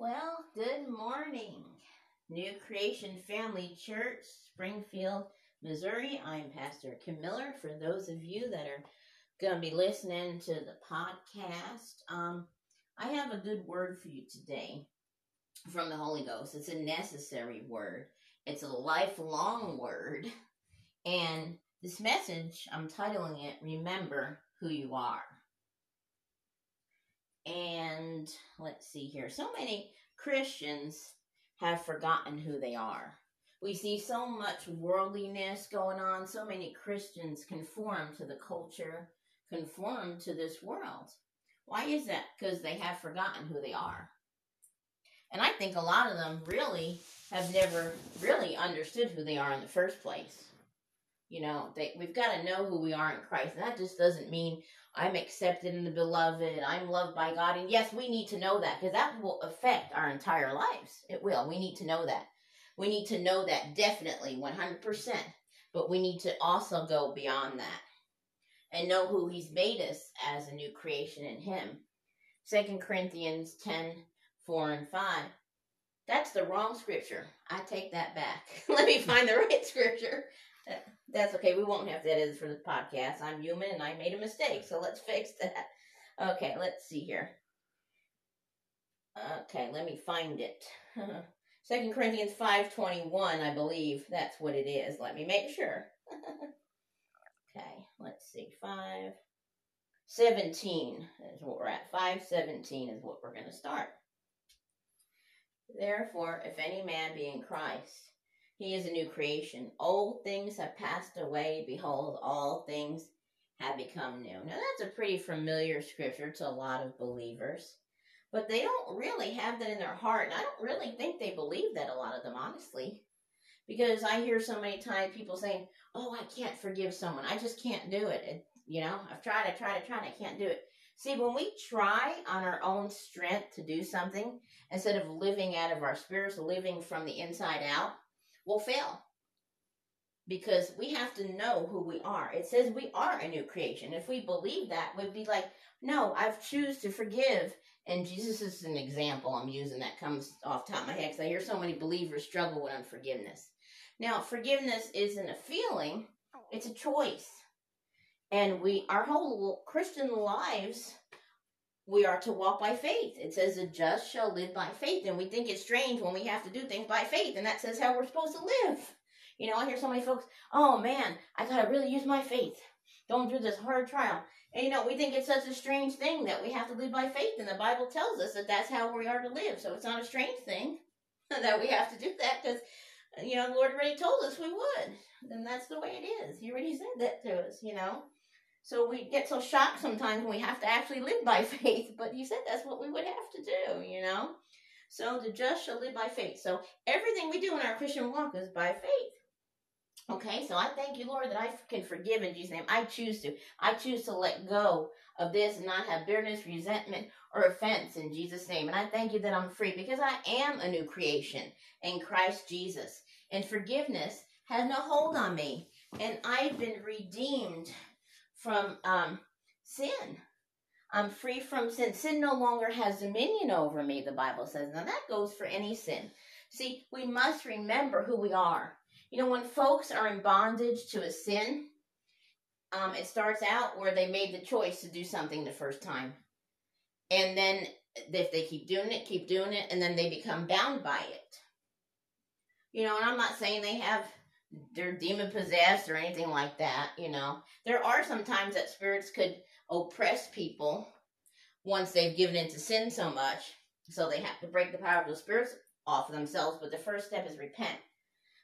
Well, good morning. New Creation Family Church, Springfield, Missouri. I'm Pastor Kim Miller. For those of you that are going to be listening to the podcast, um, I have a good word for you today from the Holy Ghost. It's a necessary word, it's a lifelong word. And this message, I'm titling it Remember Who You Are. And let's see here. So many Christians have forgotten who they are. We see so much worldliness going on. So many Christians conform to the culture, conform to this world. Why is that? Because they have forgotten who they are. And I think a lot of them really have never really understood who they are in the first place. You know, they, we've got to know who we are in Christ. And that just doesn't mean I'm accepted in the beloved, I'm loved by God. And yes, we need to know that because that will affect our entire lives. It will. We need to know that. We need to know that definitely 100%. But we need to also go beyond that and know who he's made us as a new creation in him. Second Corinthians 10, 4 and 5. That's the wrong scripture. I take that back. Let me find the right scripture. That's okay. We won't have to edit for the podcast. I'm human and I made a mistake, so let's fix that. Okay, let's see here. Okay, let me find it. Second Corinthians 5.21, I believe. That's what it is. Let me make sure. okay, let's see. 5... 17 is what we're at. 517 is what we're going to start. Therefore, if any man be in Christ, he is a new creation. Old things have passed away. Behold, all things have become new. Now, that's a pretty familiar scripture to a lot of believers, but they don't really have that in their heart. And I don't really think they believe that, a lot of them, honestly. Because I hear so many times people saying, Oh, I can't forgive someone. I just can't do it. it you know, I've tried, I tried, I tried, I can't do it. See, when we try on our own strength to do something, instead of living out of our spirits, living from the inside out, we'll fail because we have to know who we are. It says we are a new creation. If we believe that, we'd be like, no, I've choose to forgive. And Jesus is an example I'm using that comes off top of my head because I hear so many believers struggle with unforgiveness. Now, forgiveness isn't a feeling, it's a choice. And we, our whole Christian lives we are to walk by faith. It says the just shall live by faith. And we think it's strange when we have to do things by faith. And that says how we're supposed to live. You know, I hear so many folks, oh man, I got to really use my faith going through this hard trial. And you know, we think it's such a strange thing that we have to live by faith. And the Bible tells us that that's how we are to live. So it's not a strange thing that we have to do that because, you know, the Lord already told us we would. And that's the way it is. He already said that to us, you know. So we get so shocked sometimes when we have to actually live by faith. But he said that's what we would have to do, you know? So the just shall live by faith. So everything we do in our Christian walk is by faith. Okay, so I thank you, Lord, that I can forgive in Jesus' name. I choose to. I choose to let go of this and not have bitterness, resentment, or offense in Jesus' name. And I thank you that I'm free because I am a new creation in Christ Jesus. And forgiveness has no hold on me. And I've been redeemed from um, sin. I'm free from sin. Sin no longer has dominion over me, the Bible says. Now that goes for any sin. See, we must remember who we are. You know, when folks are in bondage to a sin, um, it starts out where they made the choice to do something the first time. And then if they keep doing it, keep doing it, and then they become bound by it. You know, and I'm not saying they have they're demon possessed or anything like that, you know. There are some times that spirits could oppress people once they've given into sin so much, so they have to break the power of the spirits off of themselves, but the first step is repent.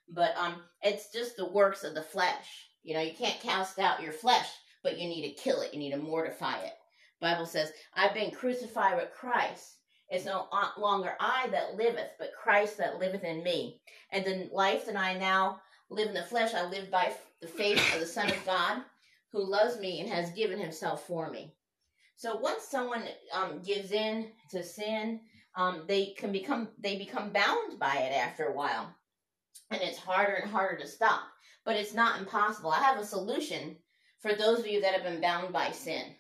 But um it's just the works of the flesh. You know, you can't cast out your flesh, but you need to kill it. You need to mortify it. Bible says, I've been crucified with Christ. It's no longer I that liveth, but Christ that liveth in me. And the life that I now live in the flesh, I live by the faith of the Son of God who loves me and has given himself for me. So once someone um, gives in to sin, um, they can become they become bound by it after a while, and it's harder and harder to stop. But it's not impossible. I have a solution for those of you that have been bound by sin.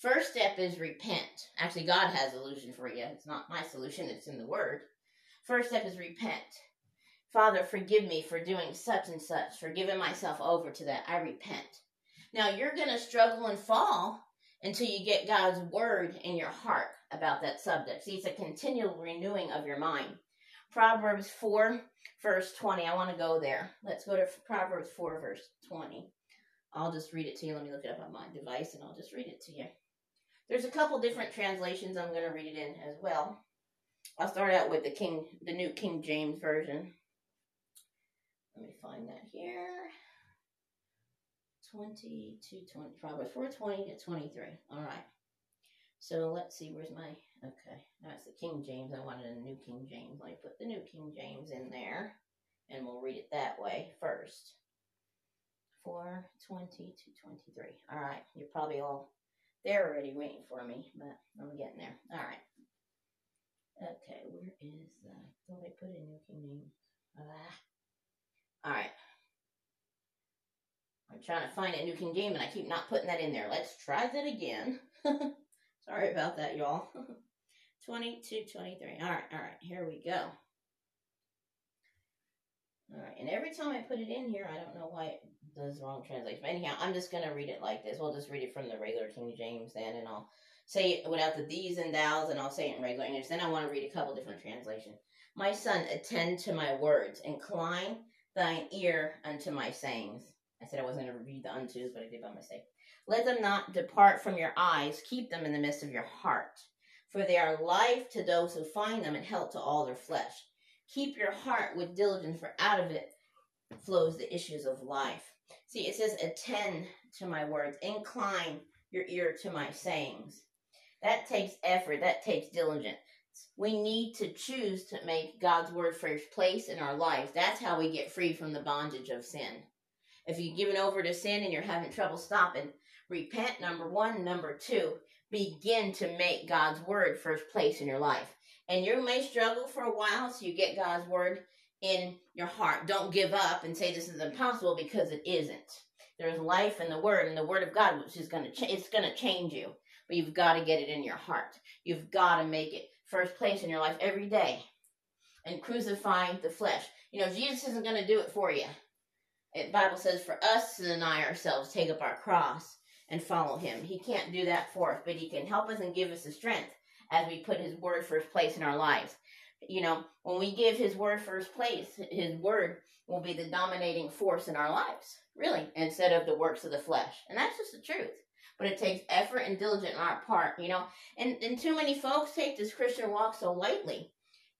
First step is repent. Actually, God has a solution for you. It's not my solution, it's in the Word. First step is repent. Father, forgive me for doing such and such, for giving myself over to that. I repent. Now, you're going to struggle and fall until you get God's Word in your heart about that subject. See, it's a continual renewing of your mind. Proverbs 4, verse 20. I want to go there. Let's go to Proverbs 4, verse 20. I'll just read it to you. Let me look it up on my device and I'll just read it to you. There's a couple different translations I'm going to read it in as well. I'll start out with the King, the New King James Version. Let me find that here. 20 to 20, Proverbs 420 to 23. All right. So let's see, where's my, okay, that's the King James. I wanted a New King James. Let me put the New King James in there, and we'll read it that way first. 420 to 23. All right, you're probably all there already waiting for me, but I'm getting there. All right. Okay, where is that? Thought I put in New King James. Ah. All right. I'm trying to find a New King James, and I keep not putting that in there. Let's try that again. Sorry about that, y'all. 22, 23. All right, all right, here we go. All right, and every time I put it in here, I don't know why it does wrong translation. But anyhow, I'm just going to read it like this. We'll just read it from the regular King James then, and I'll say it without the these and thous, and I'll say it in regular English. Then I want to read a couple different translations. My son, attend to my words, incline thine ear unto my sayings. I said I wasn't going to read the untos, but I did by mistake. Let them not depart from your eyes, keep them in the midst of your heart. For they are life to those who find them and health to all their flesh. Keep your heart with diligence, for out of it flows the issues of life. See, it says, attend to my words, incline your ear to my sayings. That takes effort, that takes diligence. We need to choose to make God's word first place in our lives. That's how we get free from the bondage of sin. If you've given over to sin and you're having trouble stopping, repent, number one. Number two, begin to make God's word first place in your life. And you may struggle for a while so you get God's word in your heart. Don't give up and say this is impossible because it isn't. There's life in the word and the word of God, which is going to ch- it's going to change you. But you've got to get it in your heart. You've got to make it first place in your life every day. And crucifying the flesh. You know, Jesus isn't going to do it for you. The Bible says for us to deny ourselves, take up our cross, and follow him. He can't do that for us, but he can help us and give us the strength as we put his word first place in our lives. You know, when we give his word first place, his word will be the dominating force in our lives, really, instead of the works of the flesh. And that's just the truth. But it takes effort and diligence on our part, you know. And and too many folks take this Christian walk so lightly.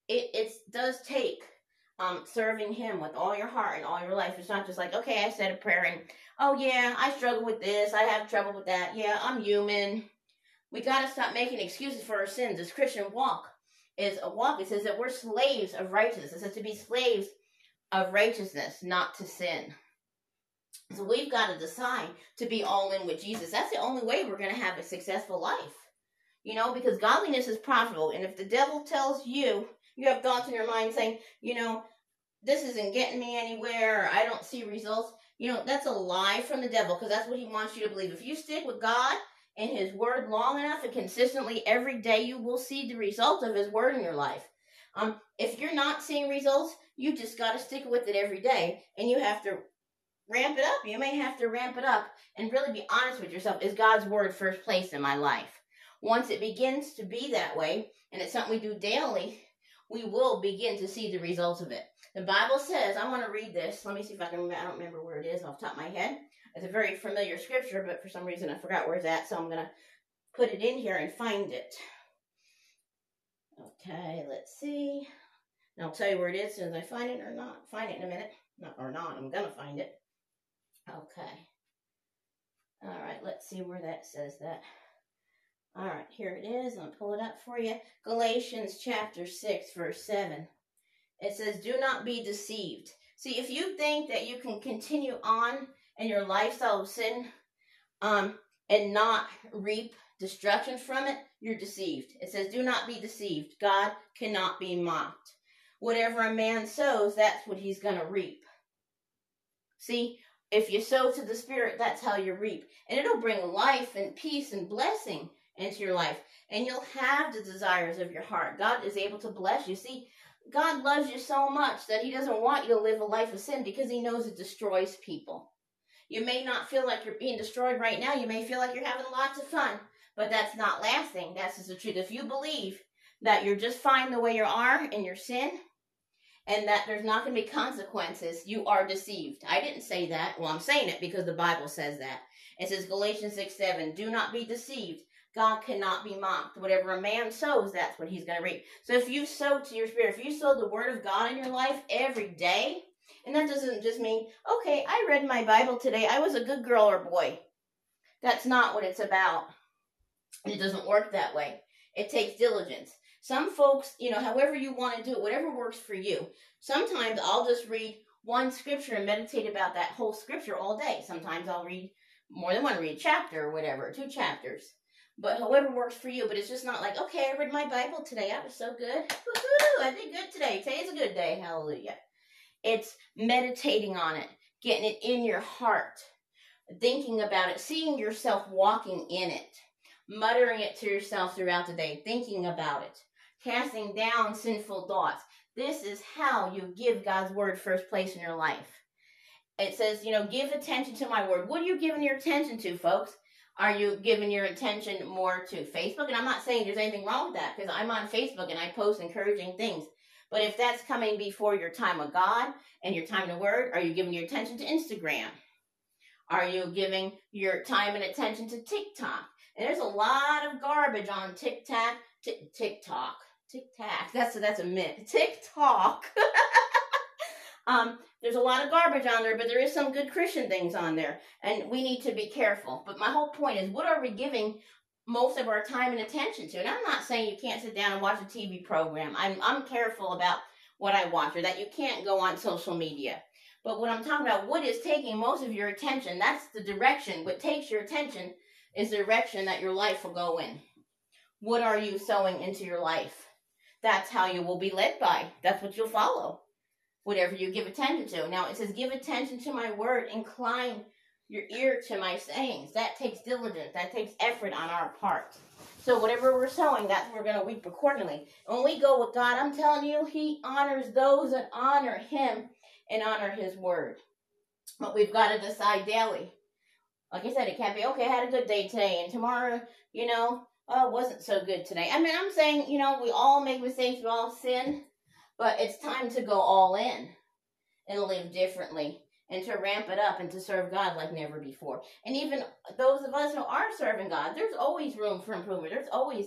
It it does take um, serving Him with all your heart and all your life. It's not just like, okay, I said a prayer and, oh yeah, I struggle with this, I have trouble with that. Yeah, I'm human. We got to stop making excuses for our sins. This Christian walk is a walk. It says that we're slaves of righteousness. It says to be slaves of righteousness, not to sin. So we've got to decide to be all in with Jesus. That's the only way we're going to have a successful life. You know, because godliness is profitable. And if the devil tells you you have thoughts in your mind saying, you know, this isn't getting me anywhere, I don't see results, you know, that's a lie from the devil because that's what he wants you to believe. If you stick with God and his word long enough and consistently every day, you will see the result of his word in your life. Um, if you're not seeing results, you just got to stick with it every day and you have to ramp it up. You may have to ramp it up and really be honest with yourself. Is God's word first place in my life? Once it begins to be that way, and it's something we do daily, we will begin to see the results of it. The Bible says, I want to read this. Let me see if I can. I don't remember where it is off top of my head. It's a very familiar scripture, but for some reason I forgot where it's at, so I'm going to put it in here and find it. Okay, let's see. And I'll tell you where it is as soon as I find it or not. Find it in a minute. Not, or not, I'm going to find it. Okay. All right, let's see where that says that. All right, here it is. I'll pull it up for you. Galatians chapter 6, verse 7. It says, Do not be deceived. See, if you think that you can continue on in your lifestyle of sin um, and not reap destruction from it, you're deceived. It says, Do not be deceived. God cannot be mocked. Whatever a man sows, that's what he's going to reap. See, If you sow to the Spirit, that's how you reap. And it'll bring life and peace and blessing into your life. And you'll have the desires of your heart. God is able to bless you. See, God loves you so much that He doesn't want you to live a life of sin because He knows it destroys people. You may not feel like you're being destroyed right now. You may feel like you're having lots of fun, but that's not lasting. That's just the truth. If you believe that you're just fine the way you are in your sin and that there's not going to be consequences, you are deceived. I didn't say that. Well, I'm saying it because the Bible says that. It says Galatians 6 7, do not be deceived. God cannot be mocked. Whatever a man sows, that's what he's going to reap. So if you sow to your spirit, if you sow the word of God in your life every day, and that doesn't just mean, okay, I read my Bible today, I was a good girl or boy. That's not what it's about. It doesn't work that way. It takes diligence. Some folks, you know, however you want to do it, whatever works for you. Sometimes I'll just read one scripture and meditate about that whole scripture all day. Sometimes I'll read more than one, read chapter or whatever, two chapters. But however works for you. But it's just not like, okay, I read my Bible today. I was so good. Woo-hoo, I did good today. Today's a good day. Hallelujah. It's meditating on it, getting it in your heart, thinking about it, seeing yourself walking in it, muttering it to yourself throughout the day, thinking about it, casting down sinful thoughts. This is how you give God's word first place in your life. It says, you know, give attention to my word. What are you giving your attention to, folks? Are you giving your attention more to Facebook? And I'm not saying there's anything wrong with that because I'm on Facebook and I post encouraging things. But if that's coming before your time of God and your time to word, are you giving your attention to Instagram? Are you giving your time and attention to TikTok? And there's a lot of garbage on TikTok, TikTok, TikTok. That's a, that's a myth. TikTok. um, there's a lot of garbage on there, but there is some good Christian things on there, and we need to be careful. But my whole point is, what are we giving most of our time and attention to? And I'm not saying you can't sit down and watch a TV program. I'm I'm careful about what I watch, or that you can't go on social media. But what I'm talking about, what is taking most of your attention? That's the direction. What takes your attention is the direction that your life will go in. What are you sowing into your life? That's how you will be led by. That's what you'll follow whatever you give attention to. Now it says, Give attention to my word, incline your ear to my sayings. That takes diligence, that takes effort on our part. So whatever we're sowing, that's we're going to reap accordingly. When we go with God, I'm telling you, He honors those that honor Him and honor His word. But we've got to decide daily. Like I said, it can't be okay. I had a good day today, and tomorrow, you know, oh, wasn't so good today. I mean, I'm saying, you know, we all make mistakes, we all sin, but it's time to go all in and live differently and to ramp it up and to serve God like never before. And even those of us who are serving God, there's always room for improvement. There's always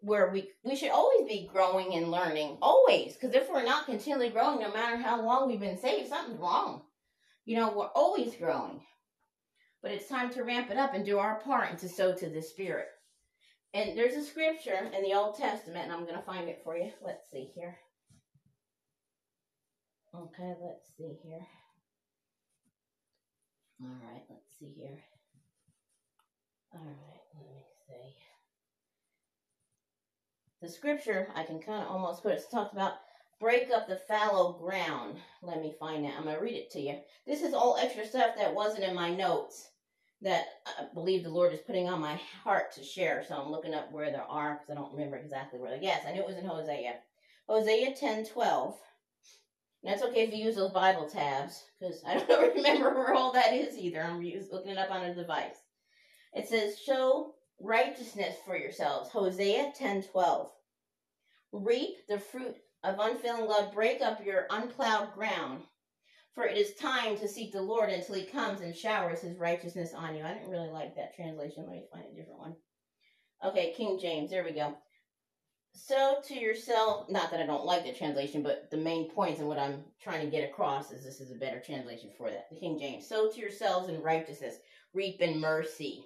where we we should always be growing and learning. Always. Because if we're not continually growing, no matter how long we've been saved, something's wrong. You know, we're always growing. But it's time to ramp it up and do our part and to sow to the Spirit. And there's a scripture in the Old Testament, and I'm going to find it for you. Let's see here. Okay, let's see here. All right, let's see here. All right, let me see. The scripture, I can kind of almost put it, talks about break up the fallow ground. Let me find it. I'm going to read it to you. This is all extra stuff that wasn't in my notes that I believe the Lord is putting on my heart to share. So I'm looking up where there are because I don't remember exactly where. Yes, I knew it was in Hosea. Hosea 10 12. And that's okay if you use those Bible tabs, because I don't remember where all that is either. I'm looking it up on a device. It says, Show righteousness for yourselves. Hosea 10 12. Reap the fruit of unfailing love. Break up your unplowed ground. For it is time to seek the Lord until he comes and showers his righteousness on you. I didn't really like that translation. Let me find a different one. Okay, King James. There we go So to yourself not that i don't like the translation but the main points and what i'm trying to get across is this is a better translation for that the king james sow to yourselves in righteousness reap in mercy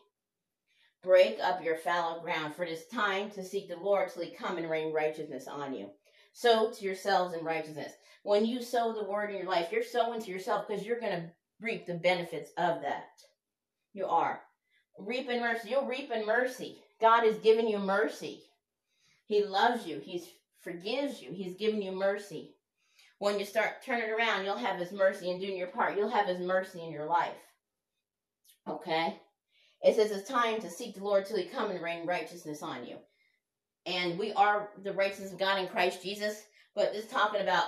break up your fallow ground for it is time to seek the lord till he come and rain righteousness on you sow to yourselves in righteousness when you sow the word in your life you're sowing to yourself because you're going to reap the benefits of that you are reap in mercy you'll reap in mercy god is giving you mercy he loves you. He forgives you. He's given you mercy. When you start turning around, you'll have His mercy and doing your part. You'll have His mercy in your life. Okay? It says it's time to seek the Lord till He come and rain righteousness on you. And we are the righteousness of God in Christ Jesus, but it's talking about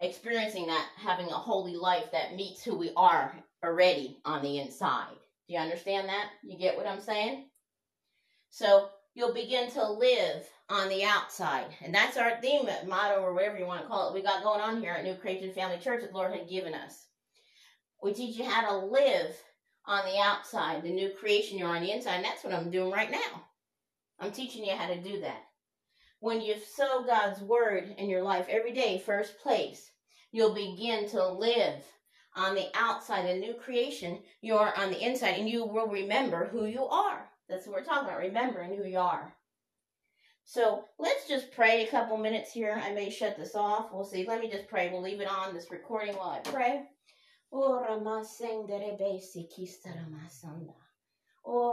experiencing that, having a holy life that meets who we are already on the inside. Do you understand that? You get what I'm saying? So you'll begin to live on the outside. And that's our theme, uh, motto, or whatever you want to call it, we got going on here at New Creation Family Church that the Lord had given us. We teach you how to live on the outside, the new creation you're on the inside. And that's what I'm doing right now. I'm teaching you how to do that. When you sow God's word in your life every day, first place, you'll begin to live on the outside, a new creation. You're on the inside, and you will remember who you are. That's what we're talking about, remembering who you are. So let's just pray a couple minutes here. I may shut this off. We'll see. Let me just pray. We'll leave it on this recording while I pray. Oh,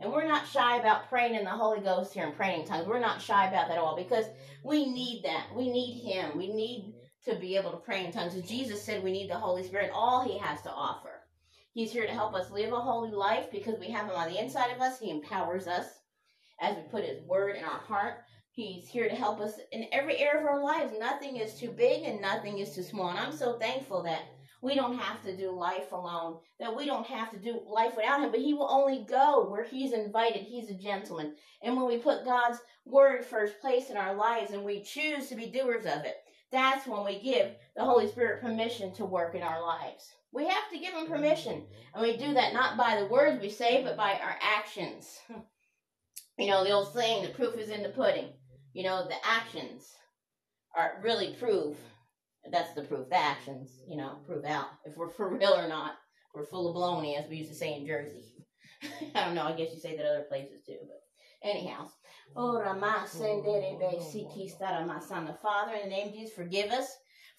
and we're not shy about praying in the Holy Ghost here and praying in tongues. We're not shy about that at all because we need that. We need Him. We need to be able to pray in tongues. Jesus said, we need the Holy Spirit, all He has to offer. He's here to help us live a holy life because we have Him on the inside of us. He empowers us as we put His Word in our heart. He's here to help us in every area of our lives. Nothing is too big and nothing is too small. And I'm so thankful that we don't have to do life alone, that we don't have to do life without Him, but He will only go where He's invited. He's a gentleman. And when we put God's Word first place in our lives and we choose to be doers of it, that's when we give the Holy Spirit permission to work in our lives. We have to give Him permission. And we do that not by the words we say, but by our actions. You know, the old saying, the proof is in the pudding. You know, the actions are really prove. That's the proof. The actions, you know, prove out if we're for real or not. We're full of baloney, as we used to say in Jersey. I don't know. I guess you say that other places too, but anyhow. Oh, Father, in the name of Jesus, forgive us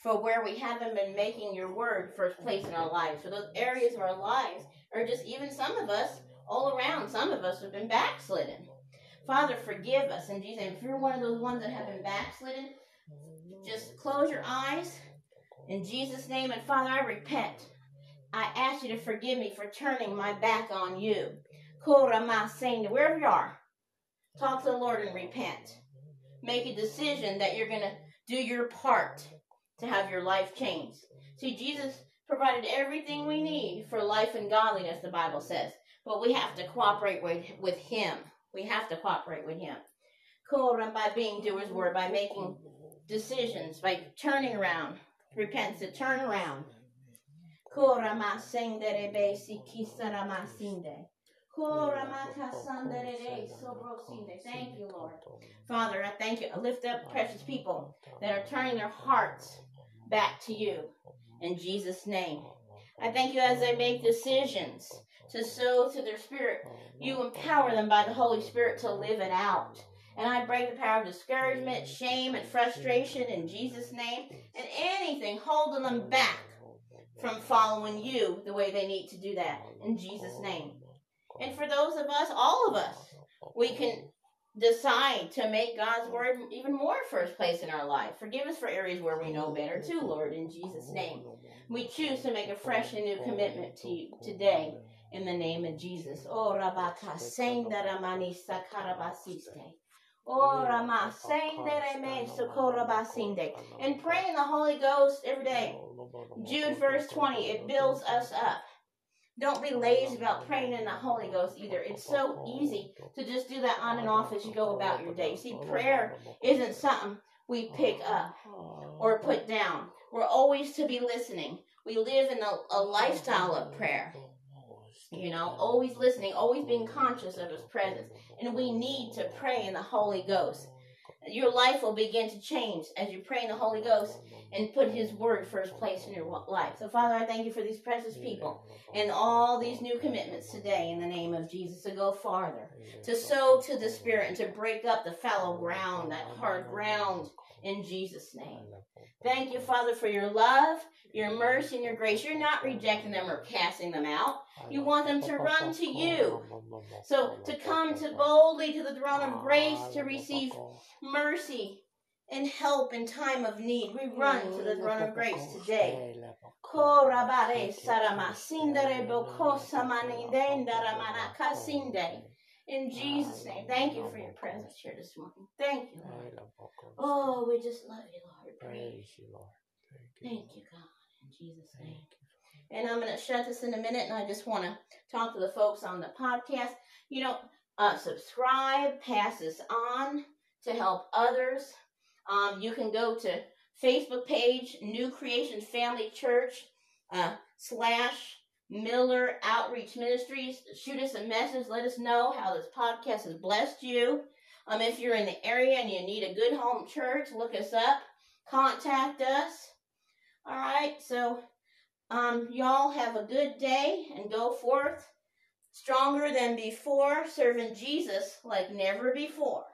for where we haven't been making your word first place in our lives. For those areas of our lives, or just even some of us all around, some of us have been backslidden. Father, forgive us in Jesus' name. If you're one of those ones that have been backslidden, just close your eyes in Jesus' name. And Father, I repent. I ask you to forgive me for turning my back on you. Wherever you are, talk to the Lord and repent. Make a decision that you're going to do your part to have your life changed. See, Jesus provided everything we need for life and godliness, the Bible says. But we have to cooperate with, with Him. We have to cooperate with Him. By being doers word, by making decisions, by turning around. Repent to turn around. Thank you, Lord. Father, I thank you. I lift up precious people that are turning their hearts back to you in Jesus' name. I thank you as they make decisions to sow to their spirit. You empower them by the Holy Spirit to live it out. And I break the power of discouragement, mm, shame, and frustration in Jesus' name, and anything holding them back from following you the way they need to do that in Jesus' name. And for those of us, all of us, we can decide to make God's word even more first place in our life. Forgive us for areas where we know better too, Lord, in Jesus' name. We choose to make a fresh and new commitment to you today in the name of Jesus. Oh, Rabaka, Ramani Sakarabasiste. Oh, Rama, and pray in the Holy Ghost every day. Jude verse 20, it builds us up. Don't be lazy about praying in the Holy Ghost either. It's so easy to just do that on and off as you go about your day. See, prayer isn't something we pick up or put down. We're always to be listening. We live in a, a lifestyle of prayer. You know, always listening, always being conscious of His presence. And we need to pray in the Holy Ghost. Your life will begin to change as you pray in the Holy Ghost and put His Word first place in your life. So, Father, I thank you for these precious people and all these new commitments today in the name of Jesus to go farther, to sow to the Spirit, and to break up the fallow ground, that hard ground in Jesus' name. Thank you, Father, for your love, your mercy, and your grace. You're not rejecting them or casting them out. You want them to run to you. So to come to boldly to the throne of grace to receive mercy and help in time of need. We run to the throne of grace today. In Jesus' name, thank you for your presence here this morning. Thank you, Lord. Oh, we just love you, Lord. Praise you, Lord. Thank you, God. In Jesus' name. And I'm going to shut this in a minute, and I just want to talk to the folks on the podcast. You know, uh, subscribe, pass this on to help others. Um, you can go to Facebook page, New Creation Family Church, uh, slash Miller Outreach Ministries. Shoot us a message. Let us know how this podcast has blessed you. Um, if you're in the area and you need a good home church, look us up. Contact us. All right. So, um, y'all have a good day and go forth stronger than before, serving Jesus like never before.